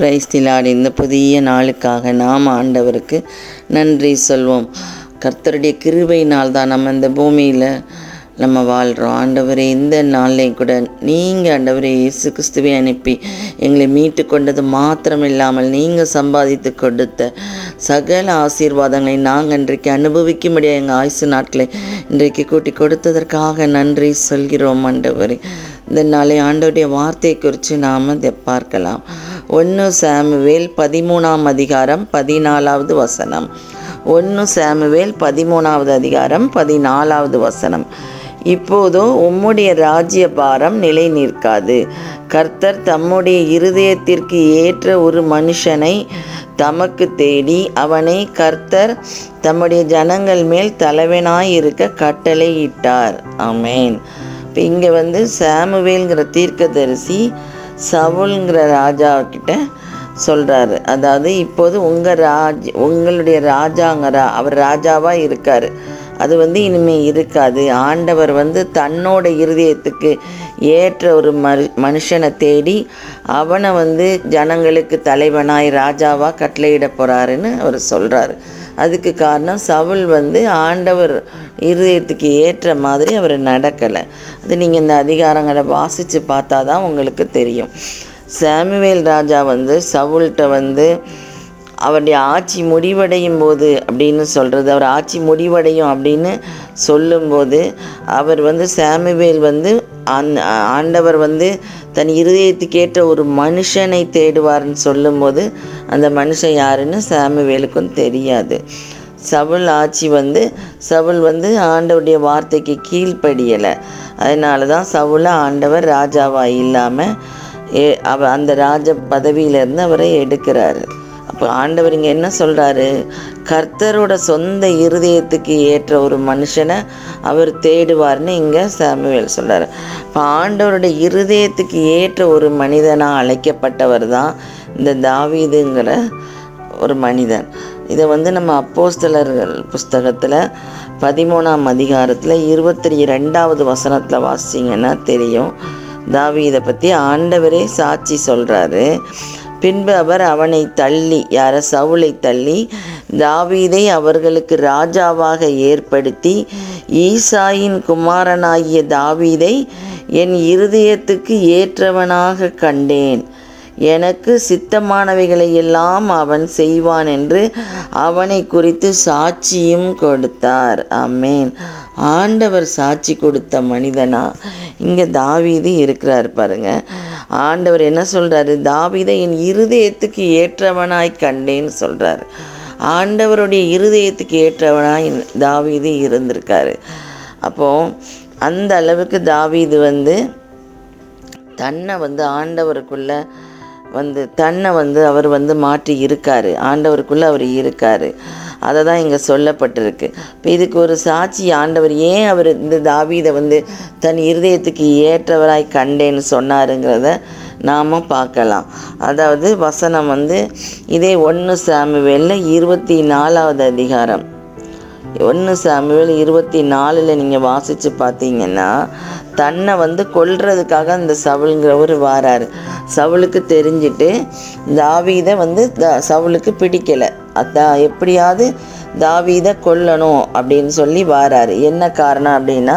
பிரைஸ்திலாடு இந்த புதிய நாளுக்காக நாம் ஆண்டவருக்கு நன்றி சொல்வோம். கர்த்தருடைய கிருபையினால் தான் நம்ம இந்த பூமியில் நம்ம வாழ்கிறோம் ஆண்டவரே இந்த நாள்லையும் கூட நீங்கள் ஆண்டவரே இயேசு கிறிஸ்துவை அனுப்பி எங்களை மீட்டு கொண்டது மாத்திரம் இல்லாமல் நீங்கள் சம்பாதித்து கொடுத்த சகல ஆசீர்வாதங்களை நாங்கள் இன்றைக்கு அனுபவிக்க முடியாது எங்கள் ஆயுசு நாட்களை இன்றைக்கு கூட்டி கொடுத்ததற்காக நன்றி சொல்கிறோம் ஆண்டவரே. இந்த நாளை ஆண்டவருடைய வார்த்தை குறித்து நாம் இதை பார்க்கலாம். ஒன்று சாமுவேல் பதிமூணாம் அதிகாரம் பதினாலாவது வசனம். ஒன்று சாமுவேல் பதிமூணாவது அதிகாரம் பதினாலாவது வசனம். இப்போதோ உம்முடைய ராஜ்ய பாரம் நிலை நிற்காது. கர்த்தர் தம்முடைய இருதயத்திற்கு ஏற்ற ஒரு மனுஷனை தமக்கு தேடி அவனை கர்த்தர் தம்முடைய ஜனங்கள் மேல் தலைவனாய் இருக்க கட்டளையிட்டார். ஆமேன். இப்போ இங்கே வந்து சாமுவேல்ங்கிற தீர்க்கதரிசி சவுல்ங்கிற ராஜா கிட்ட சொல்கிறாரு அதாவது இப்போது உங்கள் ராஜ் உங்களுடைய ராஜாங்கிறா அவர் ராஜாவாக இருக்கார். அது வந்து இனிமேல் இருக்காது. ஆண்டவர் வந்து தன்னோட இருதயத்துக்கு ஏற்ற ஒரு மனுஷனை தேடி அவனை வந்து ஜனங்களுக்கு தலைவனாய் ராஜாவாக கட்டளையிட போகிறாருன்னு அவர் சொல்கிறாரு அதுக்கு காரணம் சவுல் வந்து ஆண்டவர் இருதயத்துக்கு ஏற்ற மாதிரி அவர் நடக்கலை. அது நீங்கள் இந்த அதிகாரங்களை வாசித்து பார்த்தா தான் உங்களுக்கு தெரியும். சாமுவேல் ராஜா வந்து சவுல்கிட்ட வந்து அவருடைய ஆட்சி முடிவடையும் போது அப்படின்னு சொல்கிறது அவர் ஆட்சி முடிவடையும் அப்படின்னு சொல்லும்போது அவர் வந்து சாமுவேல் வந்து அந் ஆண்டவர் வந்து தன் இருதயத்துக்கேற்ற ஒரு மனுஷனை தேடுவார்னு சொல்லும்போது அந்த மனுஷன் யாருன்னு சாமுவேலுக்கும் தெரியாது. சவுல் ஆட்சி வந்து சவுல் வந்து ஆண்டவருடைய வார்த்தைக்கு கீழ்ப்படியலை. அதனால தான் சவுலை ஆண்டவர் ராஜாவாக இல்லாமல் ஏ அவ அந்த ராஜ பதவியிலேருந்து அவரை எடுக்கிறாரு. இப்போ ஆண்டவர் இங்கே என்ன சொல்கிறாரு கர்த்தரோட சொந்த இருதயத்துக்கு ஏற்ற ஒரு மனுஷனை அவர் தேடுவார்னு இங்கே சாமுவேல் சொல்கிறார் இப்போ ஆண்டவரோட இருதயத்துக்கு ஏற்ற ஒரு மனிதனாக அழைக்கப்பட்டவர் தான் இந்த தாவீதுங்கிற ஒரு மனிதன். இதை வந்து நம்ம அப்போஸ்தலர்கள் புஸ்தகத்தில் பதிமூணாம் அதிகாரத்தில் இருபத்தி ரெண்டாவது வசனத்தில் வாசிச்சிங்கன்னா தெரியும். தாவீதை பற்றி ஆண்டவரே சாட்சி சொல்கிறாரு பின்பு அவர் அவனை தள்ளி யார? சவுளை தள்ளி தாவீதை அவர்களுக்கு ராஜாவாக ஏற்படுத்தி ஈசாயின் குமாரனாகிய தாவீதை என் இருதயத்துக்கு ஏற்றவனாக கண்டேன். எனக்கு சித்தமானவைகளை எல்லாம் அவன் செய்வான் என்று அவனை குறித்து சாட்சியும் கொடுத்தார். அம்மேன் ஆண்டவர் சாட்சி கொடுத்த மனிதனா? இங்கே தாவீது இருக்கிறார் பாருங்கள் ஆண்டவர் என்ன சொல்கிறாரு தாவீதை என் இருதயத்துக்கு ஏற்றவனாய் கண்டேன்னு சொல்கிறாரு ஆண்டவருடைய இருதயத்துக்கு ஏற்றவனாய் தாவீது இருந்திருக்காரு. அப்போது அந்த அளவுக்கு தாவீது வந்து தன்னை வந்து ஆண்டவருக்குள்ள வந்து தன்னை வந்து அவர் வந்து மாற்றி இருக்கார். ஆண்டவருக்குள்ளே அவர் இருக்கார். அதை தான் இங்கே சொல்லப்பட்டிருக்கு. இப்போ இதுக்கு ஒரு சாட்சி ஆண்டவர் ஏன் அவர் இந்த தாவீதை வந்து தன் இருதயத்துக்கு ஏற்றவராய் கண்டேன்னு சொன்னாருங்கிறத நாம் பார்க்கலாம். அதாவது வசனம் வந்து இதே ஒன்று சாமுவேலில் இருபத்தி நாலாவது அதிகாரம். ஒன்று சாமுவேல் இருபத்தி நாலில் நீங்கள் வாசித்து பார்த்தீங்கன்னா தன்னை வந்து கொல்றதுக்காக அந்த சவுளுங்கிறவர் வாராரு. சவுளுக்கு தெரிஞ்சுட்டு தாவீதை வந்து த சவுளுக்கு பிடிக்கலை. அதான் எப்படியாவது தாவீதை கொல்லணும் அப்படின்னு சொல்லி வாராரு. என்ன காரணம் அப்படின்னா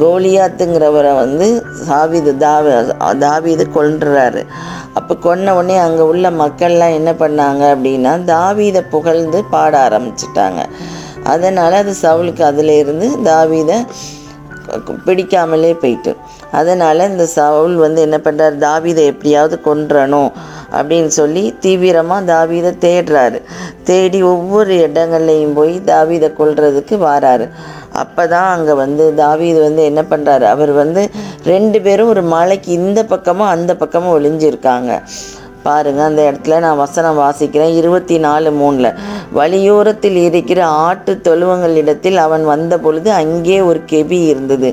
கோலியாத்துங்கிறவரை வந்து சாவிது தாவி தாவீது கொன்றுறாரு அப்போ கொன்ன உடனே அங்கே உள்ள மக்கள்லாம் என்ன பண்ணாங்க அப்படின்னா தாவீதை புகழ்ந்து பாட ஆரம்பிச்சிட்டாங்க. அதனால் அது சவுளுக்கு அதிலிருந்து தாவீதை பிடிக்காமலே போயிட்டு. அதனால் இந்த சவுல் வந்து என்ன பண்ணுறாரு தாவிதை எப்படியாவது கொன்றணும் அப்படின்னு சொல்லி தீவிரமாக தாவீதை தேடுறாரு. தேடி ஒவ்வொரு இடங்கள்லையும் போய் தாவிதை கொள்றதுக்கு வாராரு. அப்போ தான் அங்கே வந்து தாவீது வந்து என்ன பண்ணுறாரு அவர் வந்து ரெண்டு பேரும் ஒரு மலைக்கு இந்த பக்கமும் அந்த பக்கமும் ஒளிஞ்சிருக்காங்க. பாருங்கள் அந்த இடத்துல நான் வசனம் வாசிக்கிறேன். இருபத்தி நாலு மூணில் வழியோரத்தில் இருக்கிற ஆட்டு தொழுவங்களிடத்தில் அவன் வந்த பொழுது அங்கே ஒரு கெபி இருந்தது.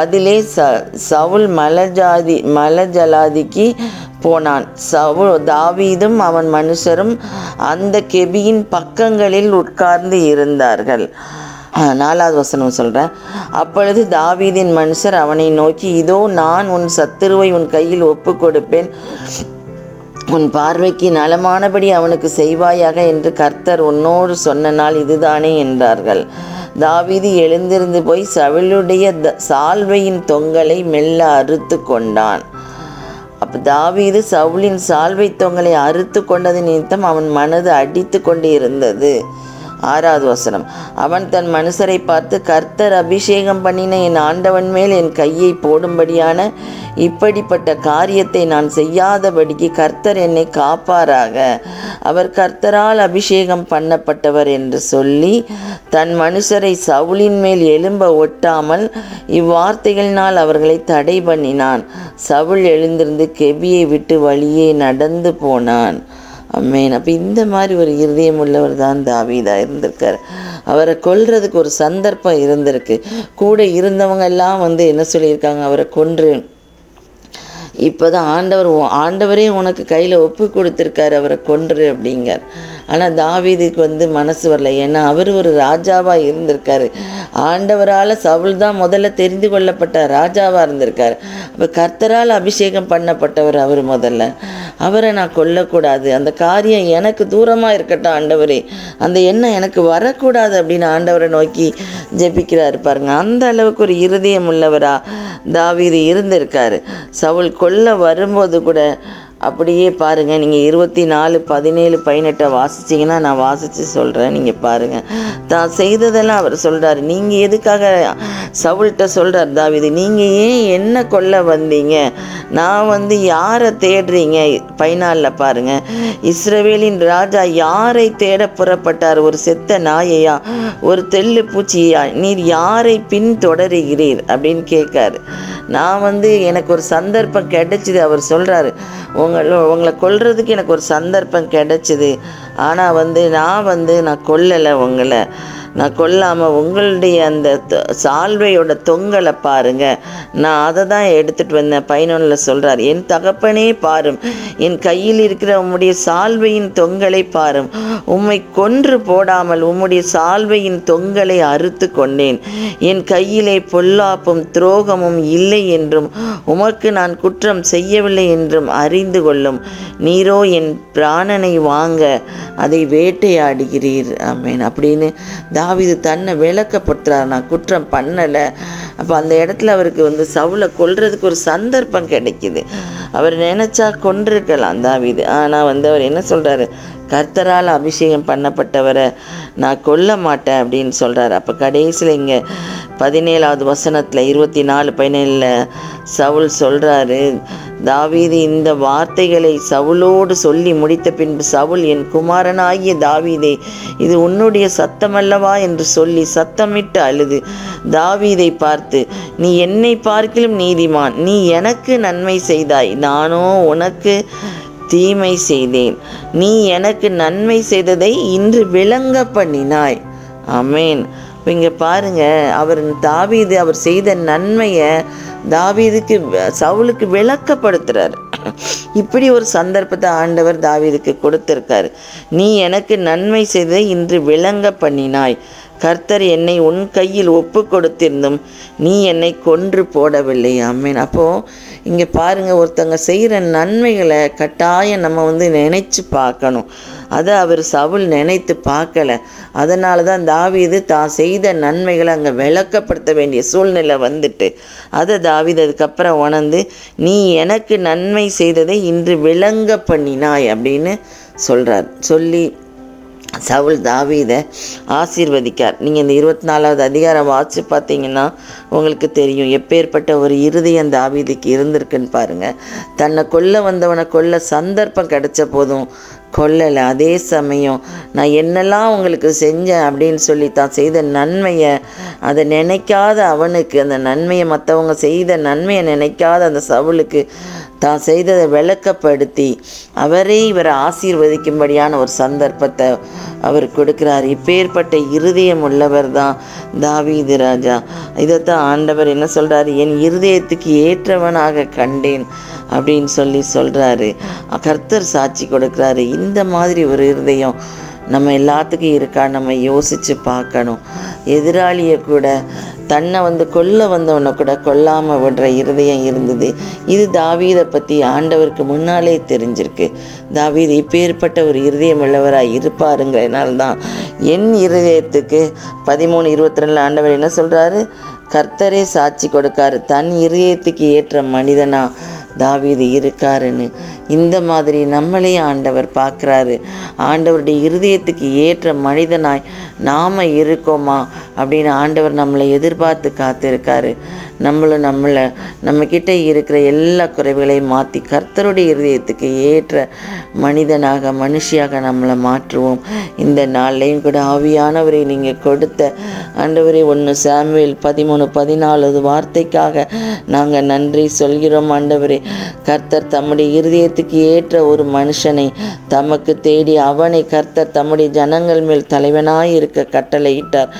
அதிலே ச சவுல் மலஜாதி மலஜலாதிக்கு போனான். சவு தாவீதும் அவன் மனுஷரும் அந்த கெபியின் பக்கங்களில் உட்கார்ந்து இருந்தார்கள். நாலாவது வசனம் சொல்கிறேன் அப்பொழுது தாவீதின் மனுஷர் அவனை நோக்கி இதோ நான் உன் சத்துருவை உன் கையில் ஒப்பு கொடுப்பேன் உன் பார்வைக்கு நலமானபடி அவனுக்கு செய்வாயாக என்று கர்த்தர் உன்னோடு சொன்ன நாள் இதுதானே என்றார்கள். தாவீது எழுந்திருந்து போய் சவுளுடைய த- சால்வையின் தொங்கலை மெல்ல அறுத்து கொண்டான். அப்போ தாவீது சவுளின் சால்வை தொங்கலை அறுத்து கொண்டது நிமித்தம் அவன் மனது அடித்து கொண்டு இருந்தது ஆறாவது வசனம். அவன் தன் மனுஷரை பார்த்து கர்த்தர் அபிஷேகம் பண்ணின என் ஆண்டவன் மேல் என் கையை போடும்படியான இப்படிப்பட்ட காரியத்தை நான் செய்யாதபடிக்கு கர்த்தர் என்னை காப்பாராக. அவர் கர்த்தரால் அபிஷேகம் பண்ணப்பட்டவர் என்று சொல்லி தன் மனுஷரை சவுலின் மேல் எழும்ப ஒட்டாமல் இவ்வார்த்தைகளினால் அவர்களை தடை பண்ணினான். சவுல் எழுந்திருந்து கெபியை விட்டு வழியே நடந்து போனான். அம்மேன். அப்போ இந்த மாதிரி ஒரு இருதயம் உள்ளவர் தான் தாவீதா இருந்திருக்கார். அவரை கொல்றதுக்கு ஒரு சந்தர்ப்பம் இருந்திருக்கு. கூட இருந்தவங்க எல்லாம் வந்து என்ன சொல்லியிருக்காங்க? அவரை கொன்று இப்போ தான் ஆண்டவர் ஆண்டவரே உனக்கு கையில் ஒப்பு கொடுத்துருக்காரு அவரை கொன்று அப்படிங்கார் ஆனால் தாவீதுக்கு வந்து மனசு வரல. ஏன்னா அவர் ஒரு ராஜாவாக இருந்திருக்காரு. ஆண்டவரால் சவுல் தான் முதல்ல தெரிந்து கொள்ளப்பட்ட ராஜாவாக இருந்திருக்கார். அப்போ கர்த்தரால் அபிஷேகம் பண்ணப்பட்டவர் அவர் முதல்ல. அவரை நான் கொல்லக்கூடாது. அந்த காரியம் எனக்கு தூரமாக இருக்கட்டும் ஆண்டவரே. அந்த எண்ணம் எனக்கு வரக்கூடாது அப்படின்னு ஆண்டவரை நோக்கி ஜெபிக்கிறாரு பாருங்க. அந்த அளவுக்கு ஒரு இருதயம் உள்ளவரா தாவீது இருந்திருக்காரு. சவுல் கொல்ல வரும்போது கூட அப்படியே பாருங்கள் நீங்கள் இருபத்தி நாலு பதினேழு பதினெட்டை வாசிச்சிங்கன்னா நான் வாசித்து சொல்கிறேன் நீங்கள் பாருங்கள் தான் செய்ததெல்லாம் அவர் சொல்கிறார் நீங்கள் எதுக்காக சவுல்கிட்ட சொல்கிறார் தாவிது? நீங்கள் ஏன் என்ன கொல்ல வந்தீங்க? நான் வந்து யாரை தேடுறீங்க? பைனாலில் பாருங்கள் இஸ்ரவேலின் ராஜா யாரை தேட புறப்பட்டார்? ஒரு செத்த நாயையா? ஒரு தெள்ளு பூச்சியா நீர் யாரை பின் தொடருகிறீர் அப்படின்னு கேட்காரு. நான் வந்து எனக்கு ஒரு சந்தர்ப்பம் கிடைச்சிது. அவர் சொல்கிறாரு உங்களை உங்களை கொல்றதுக்கு எனக்கு ஒரு சந்தர்ப்பம் கிடச்சிது. ஆனால் வந்து நான் வந்து நான் கொல்லலை உங்களை. நான் கொல்லாமல் உங்களுடைய அந்த சால்வையோட தொங்கலை பாருங்க. நான் அதை தான் எடுத்துகிட்டு வந்தேன். பையனொன்னில் சொல்கிறார் என் தகப்பனே பாரும். என் கையில் இருக்கிற உம்முடைய சால்வையின் தொங்கலை பாரும். உம்மை கொன்று போடாமல் உம்முடைய சால்வையின் தொங்கலை அறுத்து கொண்டேன். என் கையிலே பொல்லாப்பும் துரோகமும் இல்லை என்றும் உமக்கு நான் குற்றம் செய்யவில்லை என்றும் அறிந்து கொள்ளும். நீரோ என் பிராணனை வாங்க. அதை வேட்டையாடுகிறீர். ஆமேன். அப்படின்னு தாவிது தன்னை விளக்கப்படுத்துறார் நான் குற்றம் பண்ணலை. அப்போ அந்த இடத்துல அவருக்கு வந்து சவுளை கொல்றதுக்கு ஒரு சந்தர்ப்பம் கிடைக்குது. அவர் நினச்சா கொன்றிருக்கலாம் தாவிது. ஆனால் வந்து அவர் என்ன சொல்கிறாரு கர்த்தரால் அபிஷேகம் பண்ணப்பட்டவரை நான் கொல்ல மாட்டேன் அப்படின்னு சொல்கிறார் அப்போ கடைசியில் இங்கே பதினேழாவது வசனத்தில் இருபத்தி நாலு பதினேழில் சவுல் சொல்கிறாரு தாவீது இந்த வார்த்தைகளை சவுலோடு சொல்லி முடித்த பின்பு சவுல் என் குமாரனாகிய தாவீதே இது உன்னுடைய சத்தமல்லவா? என்று சொல்லி சத்தமிட்டு அழுது. தாவீதை பார்த்து நீ என்னை பார்க்கிலும் நீதிமான் நீ எனக்கு நன்மை செய்தாய் நானோ உனக்கு தீமை செய்தேன். நீ எனக்கு நன்மை செய்ததை இன்று விளங்க பண்ணினாய். அமேன் இப்போ இங்கே பாருங்க அவர் தாவீது அவர் செய்த நன்மையை தாவீதுக்கு சவுலுக்கு விளக்கப்படுத்துறாரு. இப்படி ஒரு சந்தர்ப்பத்தை ஆண்டவர் தாவீதுக்கு கொடுத்திருக்காரு. நீ எனக்கு நன்மை செய்ததை இன்று விளங்க பண்ணினாய். கர்த்தர் என்னை உன் கையில் ஒப்பு கொடுத்திருந்தும் நீ என்னை கொன்று போடவில்லை. அம்மேன் அப்போது இங்கே பாருங்கள் ஒருத்தங்க செய்கிற நன்மைகளை கட்டாயம் நம்ம வந்து நினைச்சு பார்க்கணும். அதை அவர் சவுல் நினைத்து பார்க்கல. அதனால தான் தாவீது தான் செய்த நன்மைகளை அங்கே விளக்கப்படுத்த வேண்டிய சூழ்நிலை வந்துட்டு. அதை தாவீது அதுக்கப்புறம் உணர்ந்து நீ எனக்கு நன்மை செய்ததை இன்று விளங்க பண்ணினாய் அப்படின்னு சொல்கிறார் சொல்லி சவுல் தாவீதை ஆசீர்வதிக்கார். நீங்கள் இந்த இருபத்தி நாலாவது அதிகாரம் வாசித்து பார்த்தீங்கன்னா உங்களுக்கு தெரியும். எப்பேற்பட்ட ஒரு இருதயம் தாவீதுக்கு இருந்திருக்குன்னு பாருங்கள் தன்னை கொல்ல வந்தவனை கொல்ல சந்தர்ப்பம் கிடைச்ச போதும் கொல்லலை. அதே சமயம் நான் என்னெல்லாம் உங்களுக்கு செஞ்சேன் அப்படின்னு சொல்லி தான் செய்த நன்மையை அதை நினைக்காத அவனுக்கு அந்த நன்மையை மற்றவங்க செய்த நன்மையை நினைக்காத அந்த சவுளுக்கு தான் செய்ததை விளக்கப்படுத்தி அவரே இவரை ஆசீர்வதிக்கும்படியான ஒரு சந்தர்ப்பத்தை அவர் கொடுக்கிறார். இப்பேற்பட்ட இருதயம் உள்ளவர் தான் தாவீது ராஜா. இதைத்தான் ஆண்டவர் என்ன சொல்கிறாரு என் இருதயத்துக்கு ஏற்றவனாக கண்டேன் அப்படின்னு சொல்லி சொல்கிறாரு கர்த்தர் சாட்சி கொடுக்குறாரு. இந்த மாதிரி ஒரு இருதயம் நம்ம எல்லாத்துக்கும் இருக்கா? நம்ம யோசித்து பார்க்கணும். எதிராளியை கூட தன்னை வந்து கொல்ல வந்தவனை கூட கொல்லாமல் விடுற இருதயம் இருந்தது. இது தாவீதை பற்றி ஆண்டவருக்கு முன்னாலே தெரிஞ்சிருக்கு. தாவீது இப்பேற்பட்ட ஒரு இருதயம் உள்ளவராக இருப்பாருங்கிறனால தான் என் இருதயத்துக்கு பதிமூணு இருபத்தி ரெண்டில் ஆண்டவர் என்ன சொல்கிறாரு கர்த்தரே சாட்சி கொடுக்காரு. தன் இருதயத்துக்கு ஏற்ற மனிதனா தாவீது இருக்காருன்னு. இந்த மாதிரி நம்மளே ஆண்டவர் பார்க்குறாரு. ஆண்டவருடைய இருதயத்துக்கு ஏற்ற மனிதனாய் நாம் இருக்கோமா அப்படின்னு ஆண்டவர் நம்மளை எதிர்பார்த்து காத்திருக்காரு. நம்மளும் நம்மளை நம்மக்கிட்ட இருக்கிற எல்லா குறைவுகளையும் மாற்றி கர்த்தருடைய இருதயத்துக்கு ஏற்ற மனிதனாக மனுஷியாக நம்மளை மாற்றுவோம். இந்த நாள்லையும் கூட ஆவியானவரை நீங்கள் கொடுத்த ஆண்டவரே ஒன்று சாமுவேல் பதிமூணு பதினாலு வார்த்தைக்காக நாங்கள் நன்றி சொல்கிறோம் ஆண்டவரே. கர்த்தர் தம்முடைய இருதயத்துக்கு ஏற்ற ஒரு மனுஷனை தமக்கு தேடி அவனை கர்த்தர் தம்முடைய ஜனங்கள் மேல் தலைவனாய் இருக்க கட்டளையிட்டார்.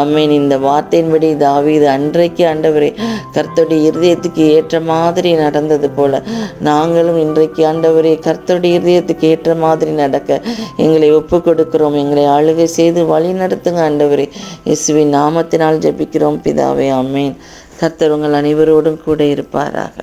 ஆமீன். இந்த வார்த்தையின்படி தாவீது அன்றைக்கு ஆண்டவரே கர்த்தருடைய இருதயத்துக்கு ஏற்ற மாதிரி நடந்தது போல நாங்களும் இன்றைக்கு ஆண்டவரே கர்த்தருடைய இருதயத்துக்கு ஏற்ற மாதிரி நடக்க எங்களை ஒப்பு கொடுக்கிறோம் எங்களை ஆளுகை செய்து வழி நடத்துங்க ஆண்டவரே. இயேசுவின் நாமத்தினால் ஜெபிக்கிறோம். பிதாவே ஆமேன். கர்த்தர் உங்கள் அனைவரோடும் கூட இருப்பாராக.